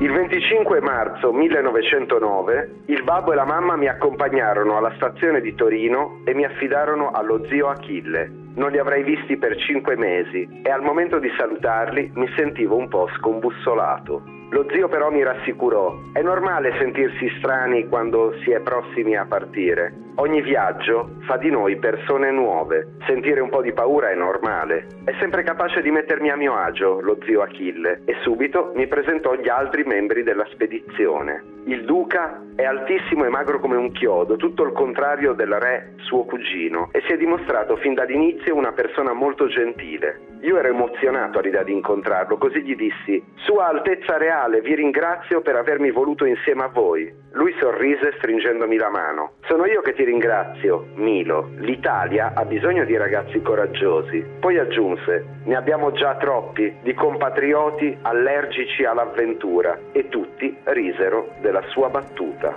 Il 25 marzo 1909 il babbo e la mamma mi accompagnarono alla stazione di Torino e mi affidarono allo zio Achille. Non li avrei visti per cinque mesi e al momento di salutarli mi sentivo un po' scombussolato. Lo zio però mi rassicurò. È normale sentirsi strani quando si è prossimi a partire. Ogni viaggio fa di noi persone nuove. Sentire un po' di paura è normale. È sempre capace di mettermi a mio agio, lo zio Achille, e subito mi presentò gli altri membri della spedizione. Il duca è altissimo e magro come un chiodo, tutto il contrario del re suo cugino, e si è dimostrato fin dall'inizio una persona molto gentile. Io ero emozionato all'idea di incontrarlo, così gli dissi: Sua Altezza Reale, vi ringrazio per avermi voluto insieme a voi. Lui sorrise stringendomi la mano. Sono io che ti ringrazio, Milo. L'Italia ha bisogno di ragazzi coraggiosi. Poi aggiunse: Ne abbiamo già troppi di compatrioti allergici all'avventura. E tutti risero della sua battuta.